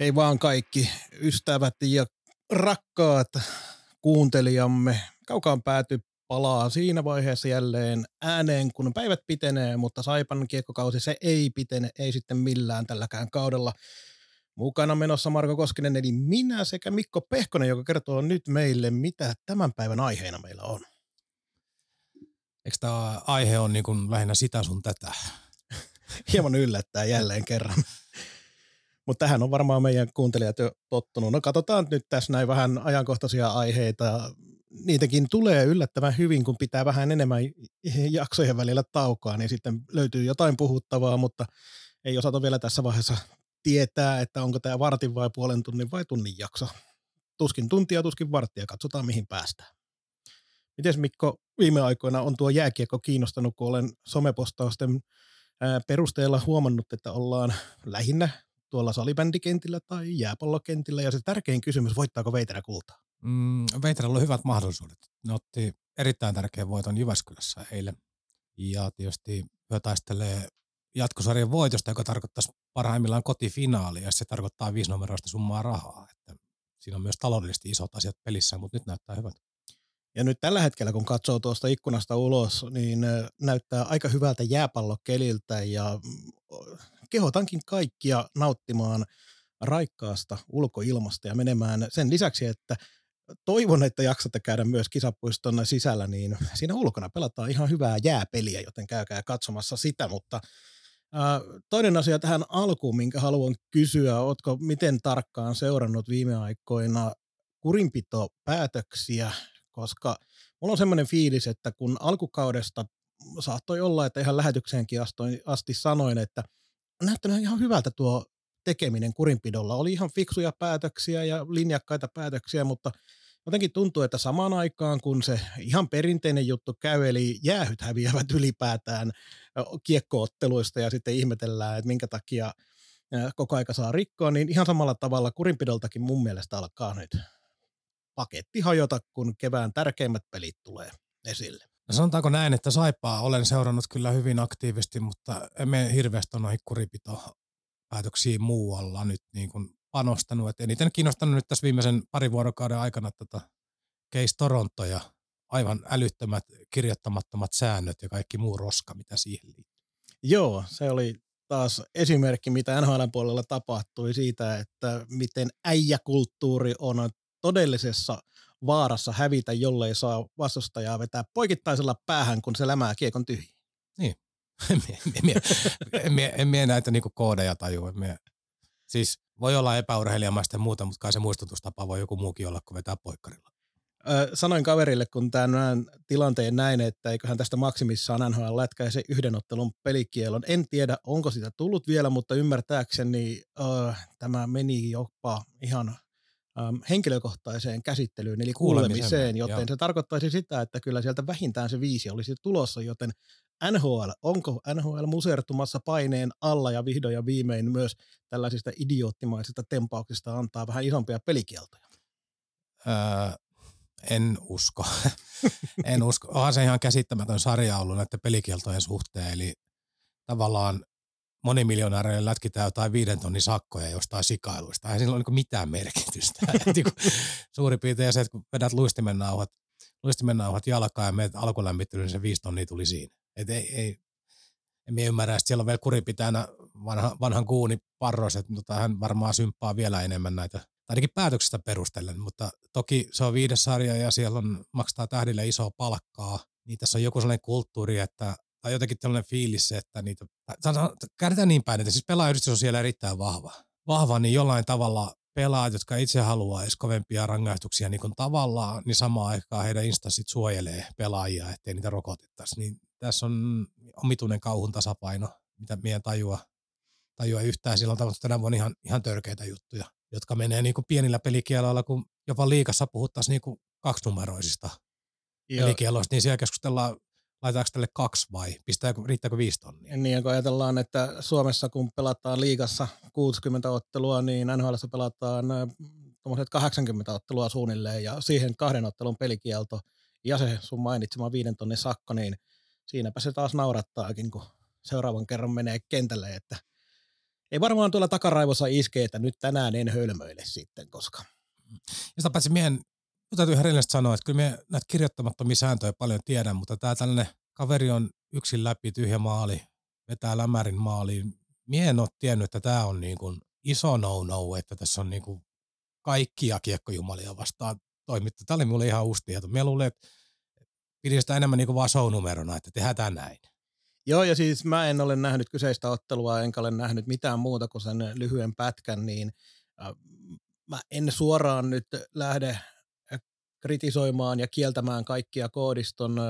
Hei vaan kaikki ystävät ja rakkaat kuuntelijamme. Kaukaan pääty palaa siinä vaiheessa jälleen ääneen, kun päivät pitenee, mutta Saipan kiekkokausi se ei pitene, ei sitten millään tälläkään kaudella. Mukana menossa Marko Koskinen, eli minä sekä Mikko Pehkonen, joka kertoo nyt meille, mitä tämän päivän aiheena meillä on. Eikö tämä aihe on niin lähinnä sitä sun tätä? Hieman yllättää jälleen kerran. Mutta tähän on varmaan meidän kuuntelijat jo tottunut. No katsotaan nyt tässä näin vähän ajankohtaisia aiheita. Niitäkin tulee yllättävän hyvin, kun pitää vähän enemmän jaksojen välillä taukoa, niin sitten löytyy jotain puhuttavaa, mutta ei osata vielä tässä vaiheessa tietää, että onko tämä vartin vai puolen tunnin vai tunnin jakso. Tuskin tuntia, tuskin varttia, katsotaan mihin päästään. Miten Mikko viime aikoina on tuo jääkiekko kiinnostanut, kun olen somepostausten perusteella huomannut, että ollaan lähinnä tuolla salibändikentillä tai jääpallokentillä, ja se tärkein kysymys, voittaako Veiterä kultaa? Mm, Veiterällä on hyvät mahdollisuudet. Ne otti erittäin tärkeän voiton Jyväskylässä eilen, ja tietysti taistelee jatkosarjan voitosta, joka tarkoittaisi parhaimmillaan kotifinaalia, ja se tarkoittaa viisinumeroista summaa rahaa. Että siinä on myös taloudellisesti isot asiat pelissä, mutta nyt näyttää hyvät. Ja nyt tällä hetkellä, kun katsoo tuosta ikkunasta ulos, niin näyttää aika hyvältä jääpallokeliltä ja kehotankin kaikkia nauttimaan raikkaasta ulkoilmasta ja menemään sen lisäksi, että toivon, että jaksatte käydä myös kisapuiston sisällä, niin siinä ulkona pelataan ihan hyvää jääpeliä, joten käykää katsomassa sitä, mutta Toinen asia tähän alkuun, minkä haluan kysyä, oletko miten tarkkaan seurannut viime aikoina kurinpitopäätöksiä, koska mulla on semmoinen fiilis, että kun alkukaudesta saattoi olla, että ihan lähetykseenkin asti sanoin, että näyttänyt ihan hyvältä tuo tekeminen kurinpidolla. Oli ihan fiksuja päätöksiä ja linjakkaita päätöksiä, mutta jotenkin tuntuu, että samaan aikaan kun se ihan perinteinen juttu käy, eli jäähyt häviävät ylipäätään kiekkootteluista ja sitten ihmetellään, että minkä takia koko aika saa rikkoa, niin ihan samalla tavalla kurinpidoltakin mun mielestä alkaa nyt paketti hajota, kun kevään tärkeimmät pelit tulee esille. No sanotaanko näin, että Saipaa olen seurannut kyllä hyvin aktiivisesti, mutta emme hirveästi noihin kurinpitopäätöksiin muualla nyt niin kuin panostanut. Et eniten kiinnostanut nyt tässä viimeisen parin vuorokauden aikana tota Case Toronto ja aivan älyttömät kirjoittamattomat säännöt ja kaikki muu roska, mitä siihen liittyy. Joo, se oli taas esimerkki, mitä NHL puolella tapahtui siitä, että miten äijäkulttuuri on todellisessa vaarassa hävitä, jollei saa vastustajaa vetää poikittaisella päähän, kun se lämää kiekon tyhjiin. Niin. en, mie, en, mie, en mie näitä niinku koodeja tajua. Mie, siis voi olla epäurheilijamaista ja muuta, mutta kai se muistutustapa voi joku muukin olla, kun vetää poikkarilla. sanoin kaverille, kun tämän tilanteen näin, että eiköhän tästä maksimissaan NHL lätkäisi yhden ottelun pelikielon. En tiedä, onko sitä tullut vielä, mutta ymmärtääkseni äh, tämä meni jopa ihan henkilökohtaiseen käsittelyyn, eli kuulemiseen, joten joo. se tarkoittaisi sitä, että kyllä sieltä vähintään se viisi olisi tulossa, joten NHL, onko NHL musertumassa paineen alla ja vihdoin ja viimein myös tällaisista idioottimaisista tempauksista antaa vähän isompia pelikieltoja? Öö, en usko. en usko. Onhan se ihan käsittämätön sarja ollut näiden pelikieltojen suhteen, eli tavallaan monimiljonääreille lätkitään jotain viiden tonnin sakkoja jostain sikailuista. Ei sillä ole niin mitään merkitystä. Niinku suurin piirtein se, että kun vedät luistimen nauhat, luistimen nauhat jalkaan ja menet alkulämmittelyyn, niin se viisi tonnia tuli siinä. Et ei, ei, en minä ymmärrä, että siellä on vielä kurinpitäjänä vanha, vanhan kuuni parros, että mutta hän varmaan symppaa vielä enemmän näitä, ainakin päätöksistä perustellen, mutta toki se on viides sarja ja siellä on, maksaa tähdille isoa palkkaa, niin tässä on joku sellainen kulttuuri, että tai jotenkin tällainen fiilis, että niitä, käännetään niin päin, että siis pelaajayhdistys on siellä erittäin vahva. Vahva, niin jollain tavalla pelaajat, jotka itse haluaa edes kovempia rangaistuksia niin kuin tavallaan, niin samaan aikaan heidän instanssit suojelee pelaajia, ettei niitä rokotettaisi. Niin tässä on omituinen kauhun tasapaino, mitä meidän tajua, tajua yhtään. Sillä on tapahtunut tänä vuonna ihan, ihan törkeitä juttuja. jotka menee niin kuin pienillä pelikieloilla, kun jopa liikassa puhuttaisiin niin kuin kaksinumeroisista Joo. pelikieloista, niin siellä keskustellaan, laitetaanko tälle kaksi vai pistääkö, riittääkö viisi tonnia? Niin, kun ajatellaan, että Suomessa kun pelataan liigassa 60 ottelua, niin NHL pelataan äh, tuommoiset 80 ottelua suunnilleen ja siihen kahden ottelun pelikielto ja se sun mainitsema viiden tonnin sakko, niin siinäpä se taas naurattaakin, kun seuraavan kerran menee kentälle, että ei varmaan tuolla takaraivossa iskee, että nyt tänään en hölmöile sitten, koska Ja sitä paitsi miehen, mun täytyy ihan rehellisesti sanoa, että kyllä me näitä kirjoittamattomia sääntöjä paljon tiedän, mutta tämä tällainen kaveri on yksin läpi tyhjä maali, vetää lämärin maaliin. Mie en ole tiennyt, että tämä on niin kuin iso no-no, että tässä on niin kuin kaikkia kiekkojumalia vastaan toimittu. Tämä oli mulle ihan uusi tieto. Mie luulen, että pidin sitä enemmän niin kuin vaan että tehdään tämä näin. Joo, ja siis mä en ole nähnyt kyseistä ottelua, enkä ole nähnyt mitään muuta kuin sen lyhyen pätkän, niin äh, mä en suoraan nyt lähde äh, kritisoimaan ja kieltämään kaikkia koodiston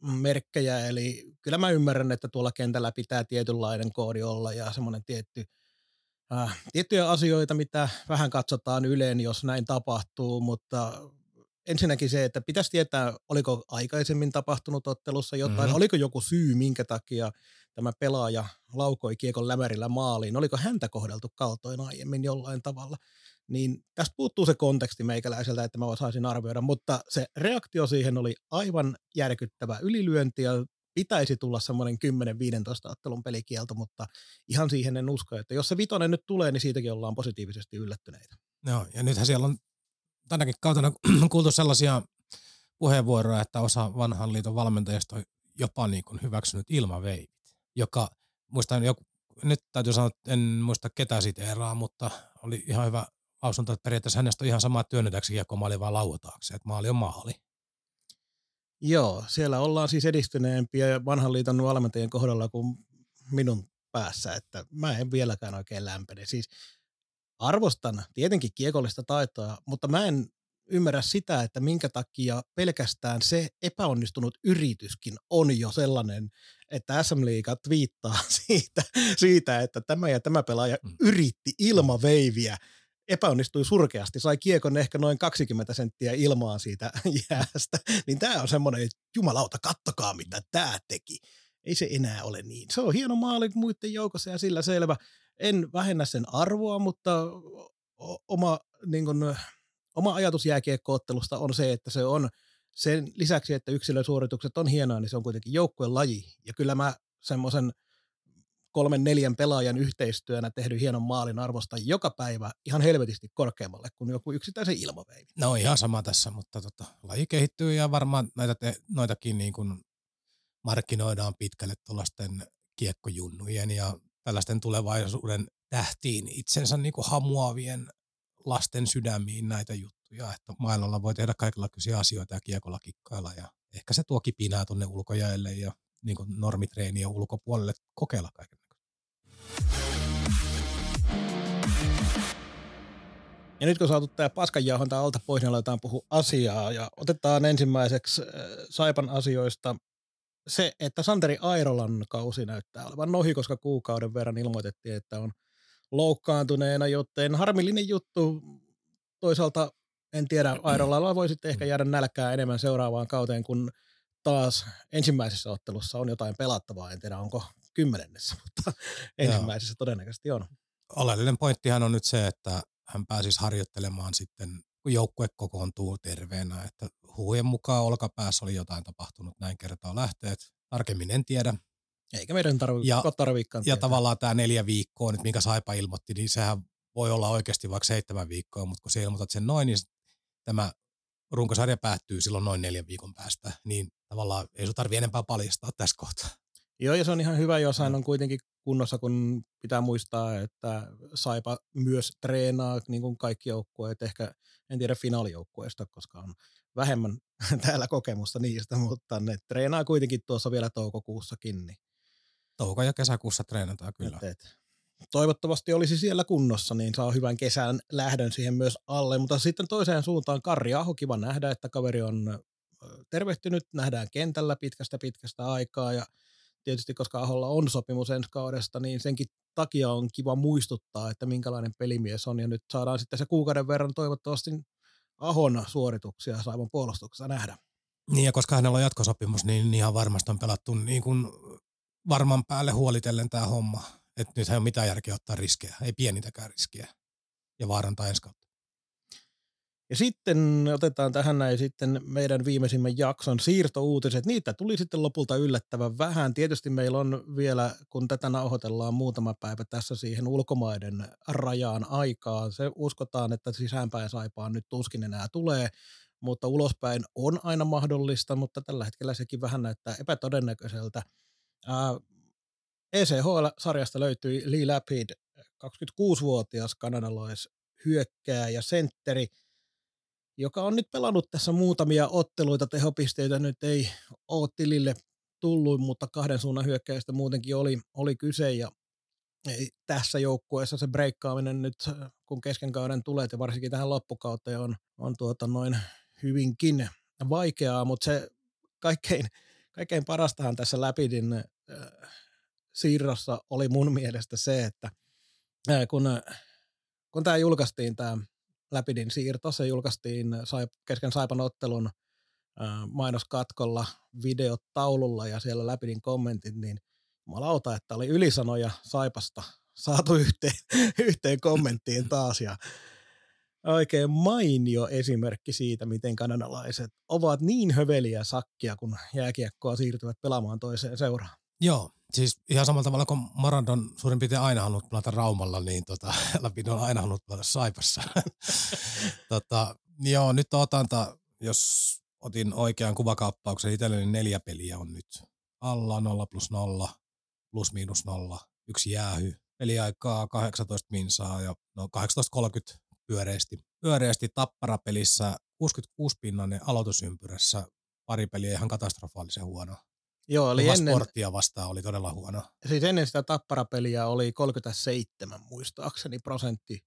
merkkejä, eli kyllä mä ymmärrän, että tuolla kentällä pitää tietynlainen koodi olla ja semmoinen tietty, äh, tiettyjä asioita, mitä vähän katsotaan yleen, jos näin tapahtuu, mutta ensinnäkin se, että pitäisi tietää, oliko aikaisemmin tapahtunut ottelussa jotain, Mhm. mm-hmm. oliko joku syy, minkä takia tämä pelaaja laukoi kiekon lämärillä maaliin, oliko häntä kohdeltu kaltoin aiemmin jollain tavalla. Niin tästä puuttuu se konteksti meikäläiseltä, että mä osaisin arvioida, mutta se reaktio siihen oli aivan järkyttävä ylilyönti ja pitäisi tulla semmoinen 10-15 ottelun pelikielto, mutta ihan siihen en usko, että jos se vitonen nyt tulee, niin siitäkin ollaan positiivisesti yllättyneitä. Joo, ja nythän siellä on tänäkin kautena kuultu sellaisia puheenvuoroja, että osa vanhan liiton valmentajista on jopa niin kuin hyväksynyt ilmaveivit, joka muistan joku, nyt täytyy sanoa, että en muista ketä siitä erää, mutta oli ihan hyvä lausunto, että periaatteessa hänestä on ihan sama työnnetäksi kiekko maali vaan lauataakse, että maali on maali. Joo, siellä ollaan siis edistyneempiä vanhan liiton valmentajien kohdalla kuin minun päässä, että mä en vieläkään oikein lämpene. Siis arvostan tietenkin kiekollista taitoa, mutta mä en ymmärrä sitä, että minkä takia pelkästään se epäonnistunut yrityskin on jo sellainen, että SM Liiga twiittaa siitä, siitä, että tämä ja tämä pelaaja Mm. yritti ilmaveiviä, epäonnistui surkeasti, sai kiekon ehkä noin 20 senttiä ilmaan siitä jäästä, niin tämä on semmoinen, että jumalauta, kattokaa mitä tämä teki. Ei se enää ole niin. Se on hieno maali muiden joukossa ja sillä selvä. En vähennä sen arvoa, mutta oma, niin kun, oma ajatus jääkiekkoottelusta on se, että se on sen lisäksi, että yksilösuoritukset on hienoa, niin se on kuitenkin joukkueen laji. Ja kyllä mä semmoisen kolmen neljän pelaajan yhteistyönä tehdyn hienon maalin arvosta joka päivä ihan helvetisti korkeammalle kuin joku yksittäisen ilmaveivi. No ihan sama tässä, mutta tota, laji kehittyy ja varmaan näitä te, noitakin niin kuin markkinoidaan pitkälle tuollaisten kiekkojunnujen ja tällaisten tulevaisuuden tähtiin itsensä niin kuin hamuavien lasten sydämiin näitä juttuja, että maailmalla voi tehdä kaikenlaisia asioita ja kiekolla kikkailla ja ehkä se tuo kipinää tuonne ulkojäille ja niin kuin normitreenien ulkopuolelle kokeilla kaiken. Ja nyt kun saatu tämä paskanjauhonta alta pois, niin aletaan puhua asiaa. Ja otetaan ensimmäiseksi äh, Saipan asioista se, että Santeri Airolan kausi näyttää olevan ohi, koska kuukauden verran ilmoitettiin, että on loukkaantuneena, joten harmillinen juttu. Toisaalta en tiedä, Airolalla voi sitten ehkä jäädä nälkää enemmän seuraavaan kauteen, kun taas ensimmäisessä ottelussa on jotain pelattavaa. En tiedä, onko kymmenennessä, mutta ensimmäisessä todennäköisesti on. Oleellinen pointtihan on nyt se, että hän pääsisi harjoittelemaan sitten, kun joukkue kokoontuu terveenä. Että huhujen mukaan olkapäässä oli jotain tapahtunut, näin kertaa lähteet. Tarkemmin en tiedä. Eikä meidän tarvitse Ja- tarvikaan Ja tavallaan tämä neljä viikkoa nyt, minkä Saipa ilmoitti, niin sehän voi olla oikeasti vaikka seitsemän viikkoa, mutta kun sä ilmoitat sen noin, niin tämä runkosarja päättyy silloin noin neljän viikon päästä, niin tavallaan ei sun tarvi enempää paljastaa tässä kohtaa. Joo, ja se on ihan hyvä, jos hän on kuitenkin kunnossa, kun pitää muistaa, että Saipa myös treenaa niin kuin kaikki joukkueet, ehkä en tiedä finaalijoukkueesta, koska on vähemmän täällä kokemusta niistä, mutta ne treenaa kuitenkin tuossa vielä toukokuussakin. Niin, Touko- ja kesäkuussa treenataan kyllä. et, et, toivottavasti olisi siellä kunnossa, niin saa hyvän kesän lähdön siihen myös alle, mutta sitten toiseen suuntaan Karri Aho, kiva nähdä, että kaveri on tervehtynyt, nähdään kentällä pitkästä pitkästä aikaa ja tietysti koska Aholla on sopimus ensi kaudesta, niin senkin takia on kiva muistuttaa, että minkälainen pelimies on. Ja nyt saadaan sitten se kuukauden verran toivottavasti Ahon suorituksia Saivon puolustuksessa nähdä. Niin ja koska hänellä on jatkosopimus, niin ihan varmasti on pelattu niin kuin varman päälle huolitellen tämä homma. Että nyt ei ole mitään järkeä ottaa riskejä, ei pienitäkään riskejä ja vaarantaa ensi kautta. Ja sitten otetaan tähän näin sitten meidän viimeisimmän jakson siirtouutiset. Niitä tuli sitten lopulta yllättävän vähän. Tietysti meillä on vielä, kun tätä nauhoitellaan muutama päivä tässä siihen ulkomaiden rajaan aikaa. Se uskotaan, että sisäänpäin saipaan nyt tuskin enää tulee, mutta ulospäin on aina mahdollista, mutta tällä hetkellä sekin vähän näyttää epätodennäköiseltä. ECHL-sarjasta löytyi Lee Lapid, 26-vuotias kanadalais hyökkääjä, sentteri – joka on nyt pelannut tässä muutamia otteluita, tehopisteitä nyt ei ole tilille tullut, mutta kahden suunnan hyökkäistä muutenkin oli, oli kyse. Ja tässä joukkueessa se breikkaaminen nyt, kun keskenkauden tulee ja varsinkin tähän loppukauteen on, on tuota noin hyvinkin vaikeaa, mutta se kaikkein, kaikkein parastahan tässä Läpidin äh, siirrossa oli mun mielestä se, että äh, kun, äh, kun tämä julkaistiin tämä Läpidin siirto. Se julkaistiin kesken Saipan ottelun mainoskatkolla, videotaululla ja siellä Läpidin kommentit, niin jumalauta, että oli ylisanoja Saipasta saatu yhteen, yhteen kommenttiin taas ja oikein mainio esimerkki siitä, miten kanadalaiset ovat niin höveliä sakkia, kun jääkiekkoa siirtyvät pelaamaan toiseen seuraan. Joo, siis ihan samalla tavalla kuin Maradon suurin piirtein aina halunnut pelata Raumalla, niin tota, Lapin on aina halunnut pelata Saipassa. tota, joo, nyt otanta, jos otin oikean kuvakaappauksen, itselleni neljä peliä on nyt. Alla 0 plus 0, plus miinus 0, yksi jäähy. Peliaikaa 18 minsaa ja no 18.30 pyöreästi. Pyöreästi tapparapelissä 66 pinnanen aloitusympyrässä, pari peliä ihan katastrofaalisen huono. Joo, eli ennen, sporttia vastaan oli todella huono. Siis ennen sitä tapparapeliä oli 37 muistaakseni prosentti,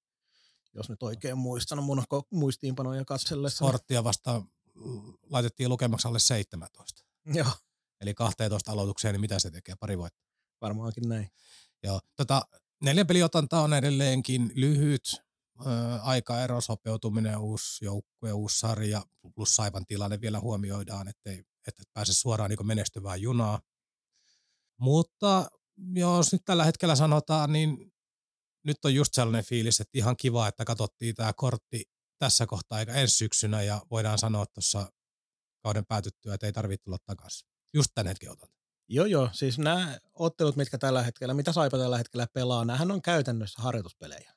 jos nyt oikein muistan mun muistiinpanoja katsellessa. Sporttia vastaan laitettiin lukemaksi alle 17. Joo. Eli 12 aloitukseen, niin mitä se tekee? Pari vuotta. Varmaankin näin. Joo. Tota, neljän peliotanta on edelleenkin lyhyt. Aikaero, sopeutuminen, uusi joukkue, uusi sarja, plus Saivan tilanne vielä huomioidaan, ettei että pääse suoraan niin menestyvään junaa. Mutta jos nyt tällä hetkellä sanotaan, niin nyt on just sellainen fiilis, että ihan kiva, että katsottiin tämä kortti tässä kohtaa eikä ensi syksynä ja voidaan sanoa tuossa kauden päätyttyä, että ei tarvitse tulla takaisin. Just tämän hetken otan. Joo, joo. Siis nämä ottelut, mitkä tällä hetkellä, mitä Saipa tällä hetkellä pelaa, nämähän on käytännössä harjoituspelejä.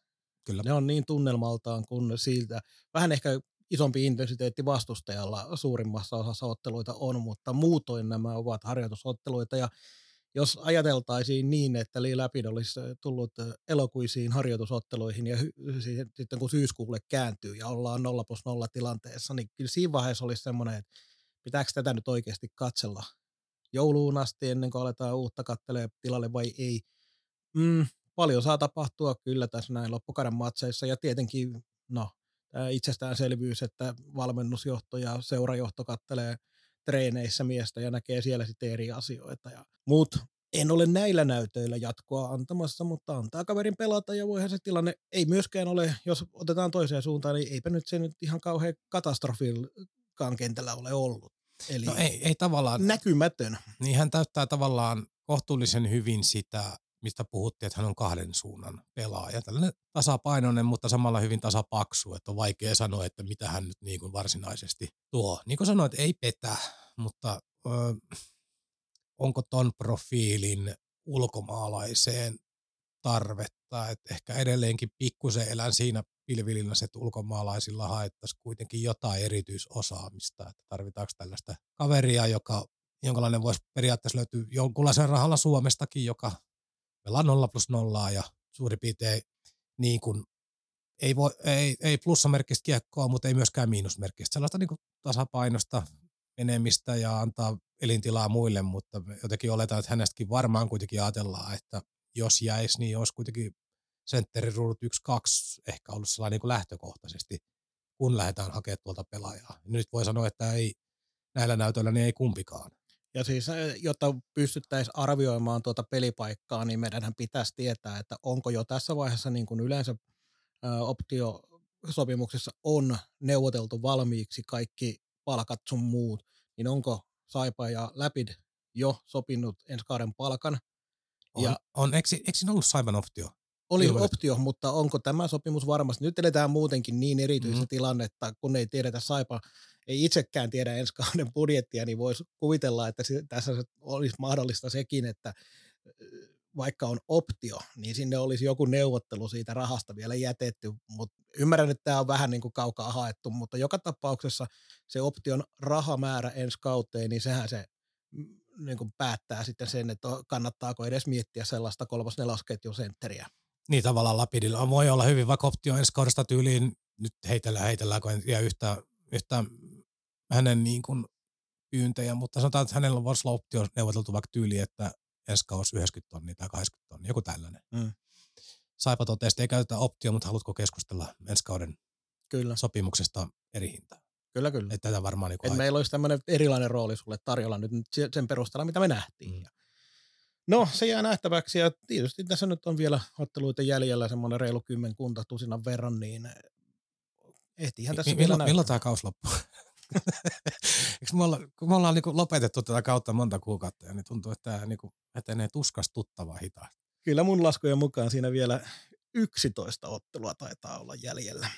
Kyllä. Ne on niin tunnelmaltaan kuin siltä. Vähän ehkä isompi intensiteetti vastustajalla suurimmassa osassa otteluita on, mutta muutoin nämä ovat harjoitusotteluita ja jos ajateltaisiin niin, että Lee Lapid olisi tullut elokuisiin harjoitusotteluihin ja sitten kun syyskuulle kääntyy ja ollaan 0 plus 0 tilanteessa, niin kyllä siinä vaiheessa olisi semmoinen, että pitääkö tätä nyt oikeasti katsella jouluun asti ennen kuin aletaan uutta kattelee tilalle vai ei. Mm, paljon saa tapahtua kyllä tässä näin loppukauden matseissa ja tietenkin, no itsestäänselvyys, että valmennusjohto ja seurajohto kattelee treeneissä miestä ja näkee siellä sitten eri asioita. Ja muut en ole näillä näytöillä jatkoa antamassa, mutta antaa kaverin pelata ja voihan se tilanne ei myöskään ole, jos otetaan toiseen suuntaan, niin eipä nyt se nyt ihan kauhean katastrofilkaan kentällä ole ollut. Eli no ei, ei tavallaan. Näkymätön. Niin hän täyttää tavallaan kohtuullisen hyvin sitä mistä puhuttiin, että hän on kahden suunnan pelaaja. Tällainen tasapainoinen, mutta samalla hyvin tasapaksu, että on vaikea sanoa, että mitä hän nyt niin kuin varsinaisesti tuo. Niin kuin sanoit, ei petä, mutta ö, onko ton profiilin ulkomaalaiseen tarvetta, että ehkä edelleenkin pikkusen elän siinä pilvilinnassa, että ulkomaalaisilla haettaisiin kuitenkin jotain erityisosaamista, että tarvitaanko tällaista kaveria, joka jonkinlainen voisi periaatteessa löytyä jonkunlaisen rahalla Suomestakin, joka pelaa nolla plus nollaa ja suurin piirtein niin kuin, ei, voi, ei, ei plussamerkkistä kiekkoa, mutta ei myöskään miinusmerkkistä. Sellaista niin kuin tasapainosta menemistä ja antaa elintilaa muille, mutta jotenkin oletaan, että hänestäkin varmaan kuitenkin ajatellaan, että jos jäisi, niin olisi kuitenkin sentteriruudut 1-2 ehkä ollut sellainen niin kuin lähtökohtaisesti, kun lähdetään hakemaan tuolta pelaajaa. Nyt voi sanoa, että ei näillä näytöillä niin ei kumpikaan. Ja siis, eh, jotta pystyttäisiin arvioimaan tuota pelipaikkaa, niin meidän pitäisi tietää, että onko jo tässä vaiheessa niin kuin yleensä optiosopimuksessa on neuvoteltu valmiiksi kaikki palkat sun muut, niin onko Saipa ja Läpid jo sopinut ensi kauden palkan. On, ja on eikö, eikö siinä ollut Saipan optio? Oli Ilman. optio, mutta onko tämä sopimus varmasti? Nyt eletään muutenkin niin erityistä mm-hmm. tilannetta, kun ei tiedetä Saipa, ei itsekään tiedä ensi kauden budjettia, niin voisi kuvitella, että tässä olisi mahdollista sekin, että vaikka on optio, niin sinne olisi joku neuvottelu siitä rahasta vielä jätetty, mutta ymmärrän, että tämä on vähän niin kuin kaukaa haettu, mutta joka tapauksessa se option rahamäärä ensi kauteen, niin sehän se mm, niin kuin päättää sitten sen, että kannattaako edes miettiä sellaista kolmos nelosketjun sentteriä. Niin tavallaan Lapidilla voi olla hyvin, vaikka optio ensi kaudesta tyyliin, nyt heitellään, heitellään, kun en tiedä yhtä, yhtä hänen niin kuin pyyntejä, mutta sanotaan, että hänellä voisi olla optio neuvoteltu vaikka tyyli, että ensi kausi 90 tonnia tai 80 tonnia, joku tällainen. Mm. Saipa totesi, että ei käytetä optio, mutta haluatko keskustella ensi kauden kyllä. sopimuksesta eri hintaa? Kyllä, kyllä. Että tätä varmaan niin Et meillä olisi tämmöinen erilainen rooli sulle tarjolla nyt sen perusteella, mitä me nähtiin. Mm. No, se jää nähtäväksi ja tietysti tässä nyt on vielä otteluita jäljellä semmoinen reilu kymmenkunta tusinan verran, niin ehtiihän tässä M- milloin, milloin tämä kausi loppuu? Eikö me, olla, kun me ollaan niin lopetettu tätä kautta monta kuukautta, ja niin tuntuu, että tämä niin etenee tuskastuttavaa hitaasti. Kyllä mun laskujen mukaan siinä vielä 11 ottelua taitaa olla jäljellä.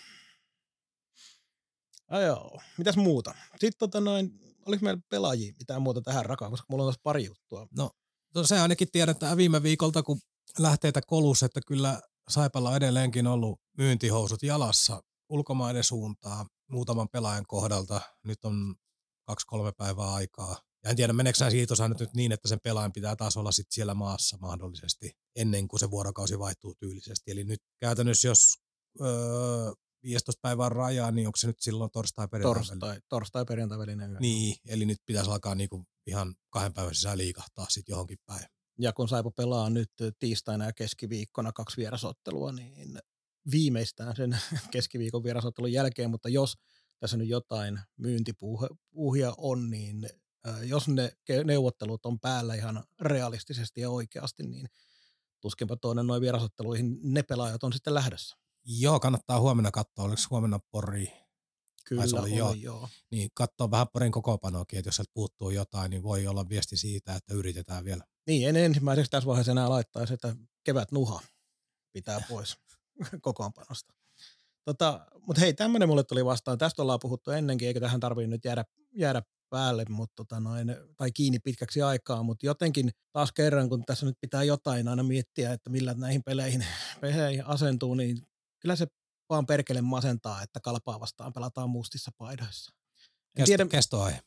Ah, joo. Mitäs muuta? Sitten tota noin, oliko meillä pelaajia mitään muuta tähän rakaan, koska mulla on tässä pari juttua. No, no se ainakin tiedetään viime viikolta, kun lähteitä kolus, että kyllä Saipalla on edelleenkin ollut myyntihousut jalassa ulkomaiden suuntaan muutaman pelaajan kohdalta. Nyt on kaksi-kolme päivää aikaa. Ja en tiedä, meneekö nämä siirtosäännöt nyt niin, että sen pelaajan pitää taas olla sit siellä maassa mahdollisesti ennen kuin se vuorokausi vaihtuu tyylisesti. Eli nyt käytännössä, jos öö, 15 päivää rajaa, niin onko se nyt silloin torstai perjantai Torstai, torstai perjantai välinen Niin, eli nyt pitäisi alkaa niinku ihan kahden päivän sisään liikahtaa sitten johonkin päin. Ja kun Saipo pelaa nyt tiistaina ja keskiviikkona kaksi vierasottelua, niin viimeistään sen keskiviikon vierasottelun jälkeen, mutta jos tässä nyt jotain myyntipuuhia on, niin jos ne neuvottelut on päällä ihan realistisesti ja oikeasti, niin tuskinpa toinen noin vierasotteluihin ne pelaajat on sitten lähdössä. Joo, kannattaa huomenna katsoa, oliko huomenna Pori? Kyllä oli, joo. joo. Niin katsoa vähän Porin kokoopanoakin, että jos sieltä puuttuu jotain, niin voi olla viesti siitä, että yritetään vielä. Niin, en ensimmäiseksi tässä vaiheessa enää laittaisi, että kevät nuha pitää pois kokoonpanosta. Tota, mutta hei, tämmöinen mulle tuli vastaan. Tästä ollaan puhuttu ennenkin, eikä tähän tarvitse nyt jäädä, jäädä päälle, mutta tota noin, tai kiinni pitkäksi aikaa, mutta jotenkin taas kerran, kun tässä nyt pitää jotain aina miettiä, että millä näihin peleihin, peleihin asentuu, niin kyllä se vaan perkele masentaa, että kalpaa vastaan pelataan mustissa paidoissa. Kesto, tiedä, kestoaihe.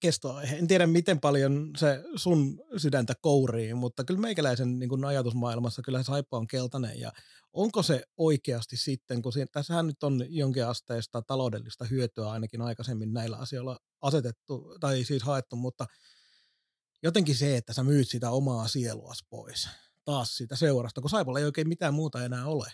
Kestoaihe. En tiedä, miten paljon se sun sydäntä kourii, mutta kyllä meikäläisen niin kuin ajatusmaailmassa kyllä Saipa on keltainen. Ja onko se oikeasti sitten, kun siinä, tässähän nyt on jonkin asteista taloudellista hyötyä ainakin aikaisemmin näillä asioilla asetettu, tai siis haettu, mutta jotenkin se, että sä myyt sitä omaa sieluas pois taas siitä seurasta, kun Saipalla ei oikein mitään muuta enää ole,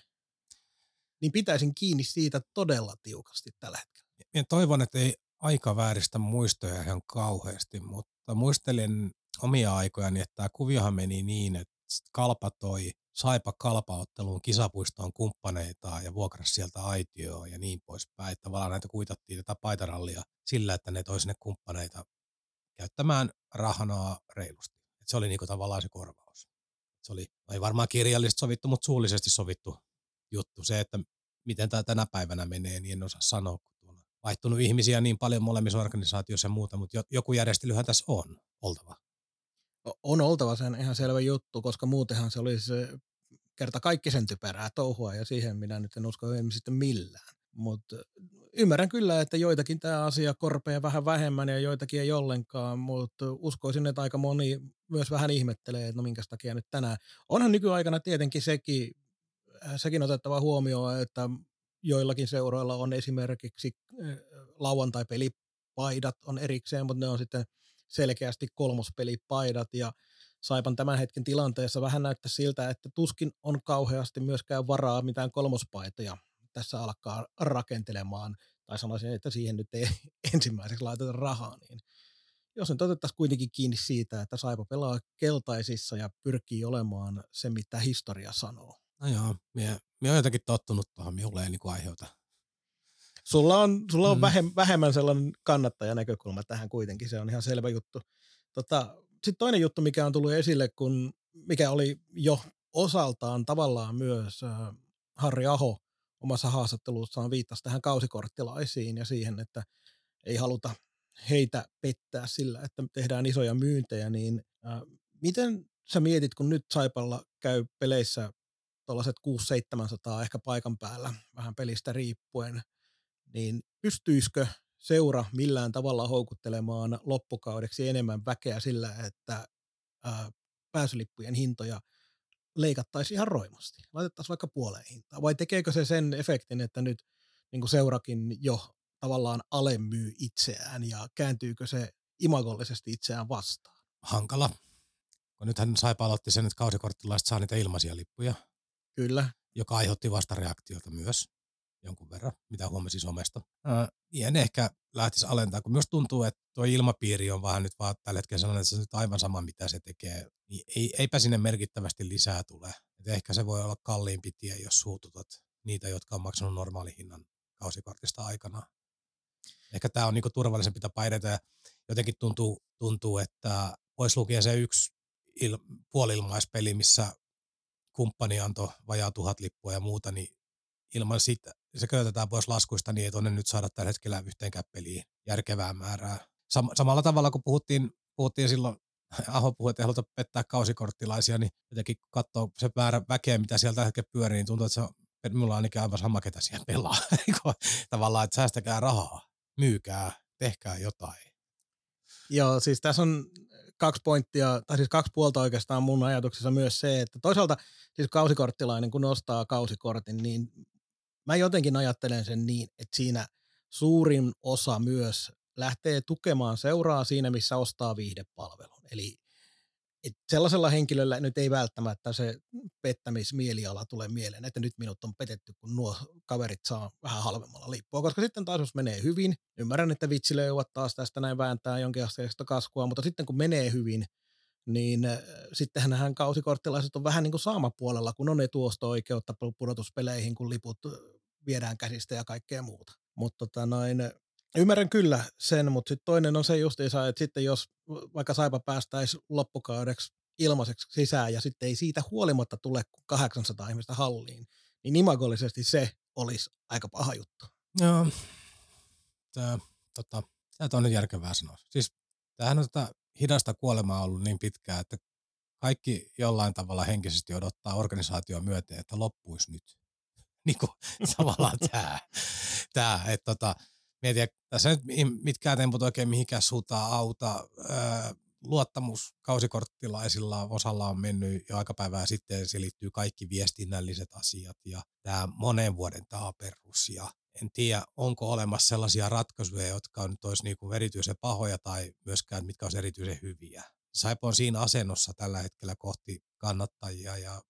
niin pitäisin kiinni siitä todella tiukasti tällä hetkellä. Ja toivon, että ei aika vääristä muistoja ihan kauheasti, mutta muistelin omia aikojani, että tämä kuviohan meni niin, että Kalpa toi Saipa Kalpaotteluun kisapuistoon kumppaneita ja vuokrasi sieltä aitioon ja niin poispäin. Että tavallaan näitä kuitattiin tätä paitarallia sillä, että ne toi sinne kumppaneita käyttämään rahanaa reilusti. Et se oli niinku tavallaan se korvaus. Se oli, ei varmaan kirjallisesti sovittu, mutta suullisesti sovittu juttu. Se, että miten tämä tänä päivänä menee, niin en osaa sanoa, vaihtunut ihmisiä niin paljon molemmissa organisaatioissa ja muuta, mutta joku järjestelyhän tässä on oltava. On oltava sen ihan selvä juttu, koska muutenhan se olisi kerta kaikki sen typerää touhua ja siihen minä nyt en usko sitten millään. Mutta ymmärrän kyllä, että joitakin tämä asia korpee vähän vähemmän ja joitakin ei ollenkaan, mutta uskoisin, että aika moni myös vähän ihmettelee, että no minkä takia nyt tänään. Onhan nykyaikana tietenkin sekin, sekin otettava huomioon, että joillakin seuroilla on esimerkiksi lauantai-pelipaidat on erikseen, mutta ne on sitten selkeästi kolmospelipaidat ja Saipan tämän hetken tilanteessa vähän näyttää siltä, että tuskin on kauheasti myöskään varaa mitään kolmospaitoja tässä alkaa rakentelemaan, tai sanoisin, että siihen nyt ei ensimmäiseksi laiteta rahaa, niin jos nyt otettaisiin kuitenkin kiinni siitä, että Saipa pelaa keltaisissa ja pyrkii olemaan se, mitä historia sanoo. No joo, minä, minä olen jotenkin tottunut tuohon, minulle ei niin aiheuta. Sulla on, sulla on mm. vähem, vähemmän sellainen kannattajanäkökulma tähän kuitenkin, se on ihan selvä juttu. Tota, Sitten toinen juttu, mikä on tullut esille, kun, mikä oli jo osaltaan tavallaan myös äh, Harri Aho omassa haastattelussaan viittasi tähän kausikorttilaisiin ja siihen, että ei haluta heitä pettää sillä, että tehdään isoja myyntejä, niin äh, miten sä mietit, kun nyt Saipalla käy peleissä tuollaiset 6-700 ehkä paikan päällä, vähän pelistä riippuen, niin pystyisikö seura millään tavalla houkuttelemaan loppukaudeksi enemmän väkeä sillä, että ää, pääsylippujen hintoja leikattaisiin ihan roimasti, laitettaisiin vaikka puoleen hintaan, vai tekeekö se sen efektin, että nyt niin kuin seurakin jo tavallaan alemyy itseään ja kääntyykö se imagollisesti itseään vastaan? Hankala. Kun nythän Saipa aloitti sen, että kausikorttilaiset saa niitä ilmaisia lippuja. Kyllä. Joka aiheutti vastareaktiota myös jonkun verran, mitä huomasin somesta. Ää, en ehkä lähtisi alentaa, kun myös tuntuu, että tuo ilmapiiri on vähän nyt vaan tällä hetkellä sellainen, että se on nyt aivan sama, mitä se tekee. Niin ei, eipä sinne merkittävästi lisää tule. Et ehkä se voi olla kalliimpi tie, jos suututat niitä, jotka on maksanut normaali hinnan kausikortista aikana. Ehkä tämä on niinku turvallisempi tapa edetä jotenkin tuntuu, tuntuu että pois lukien se yksi il, puolilmaispeli, missä kumppani antoi vajaa tuhat lippua ja muuta, niin ilman sitä, se köytetään pois laskuista niin, että on nyt saada tällä hetkellä yhteenkään peliin järkevää määrää. Sam- samalla tavalla kuin puhuttiin, puhuttiin silloin, Aho puhui, että ei haluta pettää kausikorttilaisia, niin jotenkin kun katsoo se määrä väkeä, mitä sieltä hetkellä pyörii, niin tuntuu, että se on, minulla on ainakin aivan sama, ketä siellä pelaa. Tavallaan, että säästäkää rahaa, myykää, tehkää jotain. Joo, siis tässä on kaksi pointtia, tai siis kaksi puolta oikeastaan mun ajatuksessa myös se, että toisaalta siis kausikorttilainen, kun ostaa kausikortin, niin mä jotenkin ajattelen sen niin, että siinä suurin osa myös lähtee tukemaan seuraa siinä, missä ostaa viihdepalvelun. Eli et sellaisella henkilöllä nyt ei välttämättä se pettämismieliala tule mieleen, että nyt minut on petetty, kun nuo kaverit saa vähän halvemmalla lippua, koska sitten taas jos menee hyvin, ymmärrän, että vitsilöivät taas tästä näin vääntää jonkinasteista kaskua, mutta sitten kun menee hyvin, niin äh, sittenhän hän kausikorttilaiset on vähän niin kuin saamapuolella, kun on etuosto-oikeutta pudotuspeleihin, kun liput äh, viedään käsistä ja kaikkea muuta. Mutta tota noin, ymmärrän kyllä sen, mutta sitten toinen on se justiinsa, että sitten jos vaikka Saipa päästäisi loppukaudeksi ilmaiseksi sisään ja sitten ei siitä huolimatta tule 800 ihmistä halliin, niin imagollisesti se olisi aika paha juttu. Joo, tämä, tota, tämä on nyt järkevää sanoa. Siis tämähän on tätä hidasta kuolemaa ollut niin pitkään, että kaikki jollain tavalla henkisesti odottaa organisaation myöten, että loppuisi nyt. niin kuin tavallaan tämä, tämä että tota, mietin, tässä nyt mitkään temput oikein mihinkään suuntaan auta. Öö, luottamus kausikorttilaisilla osalla on mennyt jo aika päivää sitten, se liittyy kaikki viestinnälliset asiat ja tämä monen vuoden taaperus ja en tiedä, onko olemassa sellaisia ratkaisuja, jotka on nyt olisi niin erityisen pahoja tai myöskään mitkä olisi erityisen hyviä. Saipo on siinä asennossa tällä hetkellä kohti kannattajia ja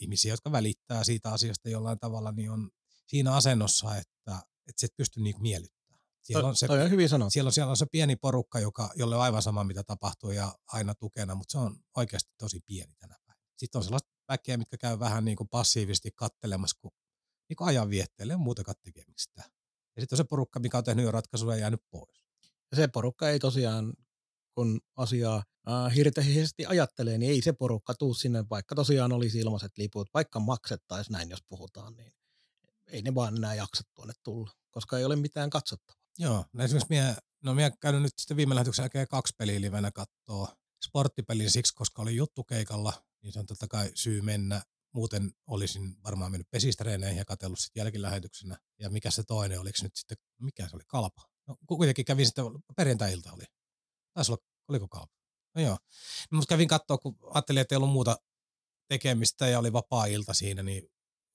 ihmisiä, jotka välittää siitä asiasta jollain tavalla, niin on siinä asennossa, että, että se et pysty niin miellyttämään. Siellä on, se, toi on hyvin sanottu. Siellä on, siellä on se pieni porukka, joka, jolle on aivan sama, mitä tapahtuu ja aina tukena, mutta se on oikeasti tosi pieni tänä päivänä. Sitten on sellaista väkeä, mitkä käy vähän niin kuin passiivisesti kattelemassa, kun niin kuin ajan vietteelle on muutenkaan tekemistä. Ja sitten on se porukka, mikä on tehnyt jo ratkaisuja ja jäänyt pois. Ja se porukka ei tosiaan, kun asiaa äh, hirteisesti ajattelee, niin ei se porukka tuu sinne, vaikka tosiaan olisi ilmaiset liput, vaikka maksettaisiin näin, jos puhutaan, niin ei ne vaan enää jaksa tuonne tulla, koska ei ole mitään katsottavaa. Joo, no esimerkiksi minä, no minä käynyt nyt sitten viime lähetyksen jälkeen kaksi peliä livenä kattoo sporttipelin siksi, koska oli juttukeikalla, niin se on totta kai syy mennä. Muuten olisin varmaan mennyt pesistreeneihin ja katsellut sitten jälkilähetyksenä. Ja mikä se toinen, oliko nyt sitten, mikä se oli, kalpa? No kuitenkin kävin sitten, perjantai-ilta oli. Taisi olla, oliko kalpa? No joo. No, mutta kävin katsoa, kun ajattelin, että ei ollut muuta tekemistä ja oli vapaa-ilta siinä, niin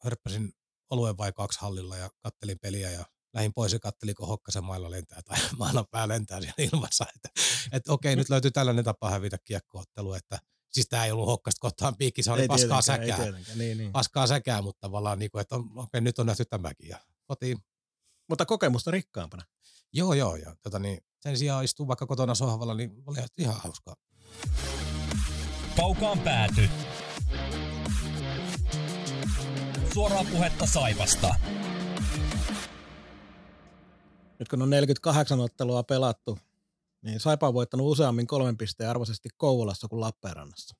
hörppäsin oluen vai kaksi hallilla ja kattelin peliä ja lähin pois ja kattelin, kun Hokkasen mailla lentää tai pää lentää siellä ilmassa. Että, että okei, nyt löytyy tällainen tapa hävitä kiekkoottelu, että siis tämä ei ollut Hokkasta kohtaan piikki, se oli ei paskaa säkää. Niin, niin. Paskaa säkää, mutta tavallaan niin kuin, että on, okei, nyt on nähty tämäkin ja kotiin. Mutta kokemusta rikkaampana. Joo, joo, ja tota niin, sen sijaan istuu vaikka kotona sohvalla, niin oli ihan hauskaa. Kaukaan pääty. Suoraa puhetta Saivasta. Nyt kun on 48 ottelua pelattu, niin Saipa on voittanut useammin kolmen pisteen arvoisesti Kouvolassa kuin Lappeenrannassa.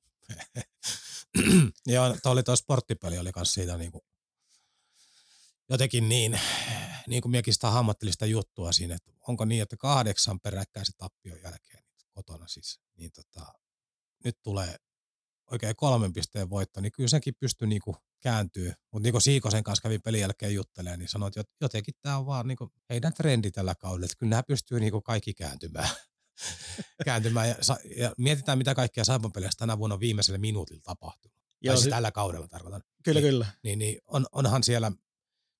Joo, tuo oli tuo sporttipeli, oli myös siitä niin kuin, jotenkin niin, niin kuin miekin sitä hammattelista juttua siinä, että onko niin, että kahdeksan peräkkäisen tappion jälkeen kotona siis, niin tota, nyt tulee oikein kolmen pisteen voitto, niin kyllä senkin pystyy niinku kääntyy. Mutta niin kuin Siikosen kanssa kävin pelin jälkeen juttelemaan, niin sanoit, että jotenkin tämä on vaan niinku heidän trendi tällä kaudella, että kyllä nämä pystyy niinku kaikki kääntymään. kääntymään ja, ja, mietitään, mitä kaikkea Saipan peleissä tänä vuonna viimeisellä minuutilla tapahtunut. Joo, tai siis tällä kaudella tarkoitan. Kyllä, niin, kyllä. Niin, niin on, onhan siellä,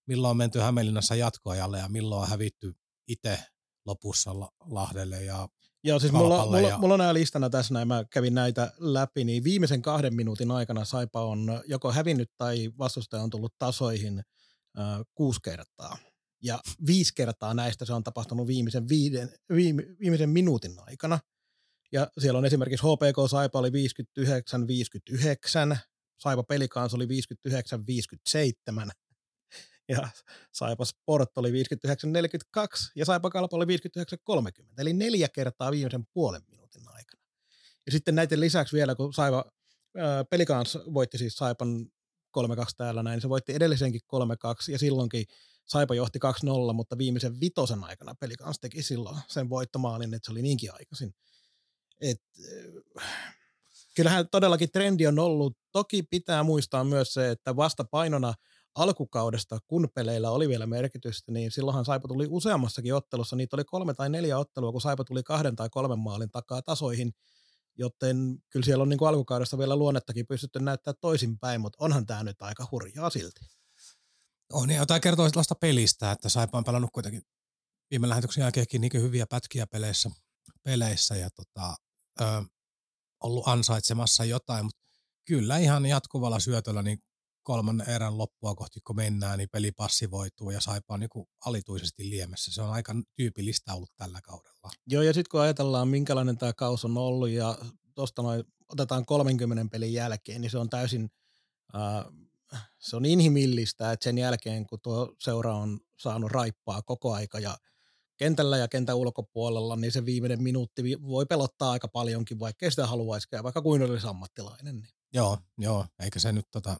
milloin on menty Hämeenlinnassa jatkoajalle ja milloin on hävitty itse lopussa Lahdelle ja Joo, siis mulla, mulla, ja... mulla on nämä listana tässä näin, mä kävin näitä läpi, niin viimeisen kahden minuutin aikana Saipa on joko hävinnyt tai vastustaja on tullut tasoihin äh, kuusi kertaa. Ja viisi kertaa näistä se on tapahtunut viimeisen, viiden, viime, viimeisen minuutin aikana. Ja siellä on esimerkiksi HPK Saipa oli 59-59, Saipa Pelikans oli 59-57, ja Saipa Sport oli 59-42 ja Saipa Kalpa oli 59-30, eli neljä kertaa viimeisen puolen minuutin aikana. Ja sitten näiden lisäksi vielä, kun Saipa Pelikans voitti siis Saipan 3-2 täällä näin, se voitti edellisenkin 3-2 ja silloinkin Saipa johti 2-0, mutta viimeisen vitosen aikana Pelikans teki silloin sen voittomaalin, että se oli niinkin aikaisin. Et, äh, kyllähän todellakin trendi on ollut. Toki pitää muistaa myös se, että vasta painona alkukaudesta, kun peleillä oli vielä merkitystä, niin silloinhan Saipa tuli useammassakin ottelussa. Niitä oli kolme tai neljä ottelua, kun Saipa tuli kahden tai kolmen maalin takaa tasoihin, joten kyllä siellä on niin kuin alkukaudesta vielä luonnettakin pystytty näyttää toisinpäin, mutta onhan tämä nyt aika hurjaa silti. On, ja jotain kertoo sellaista pelistä, että Saipa on pelannut kuitenkin viime lähetyksen jälkeenkin niin hyviä pätkiä peleissä, peleissä ja tota, ö, ollut ansaitsemassa jotain, mutta kyllä ihan jatkuvalla syötöllä niin kolmannen erän loppua kohti, kun mennään, niin peli passivoituu ja Saipa on niin alituisesti liemessä. Se on aika tyypillistä ollut tällä kaudella. Joo, ja sitten kun ajatellaan, minkälainen tämä kaus on ollut, ja tuosta noin otetaan 30 pelin jälkeen, niin se on täysin, äh, se on inhimillistä, että sen jälkeen, kun tuo seura on saanut raippaa koko aika ja kentällä ja kentän ulkopuolella, niin se viimeinen minuutti voi pelottaa aika paljonkin, vaikka ei sitä haluaisikaan, vaikka kuin olisi ammattilainen. Niin. Joo, joo, eikä se nyt tota,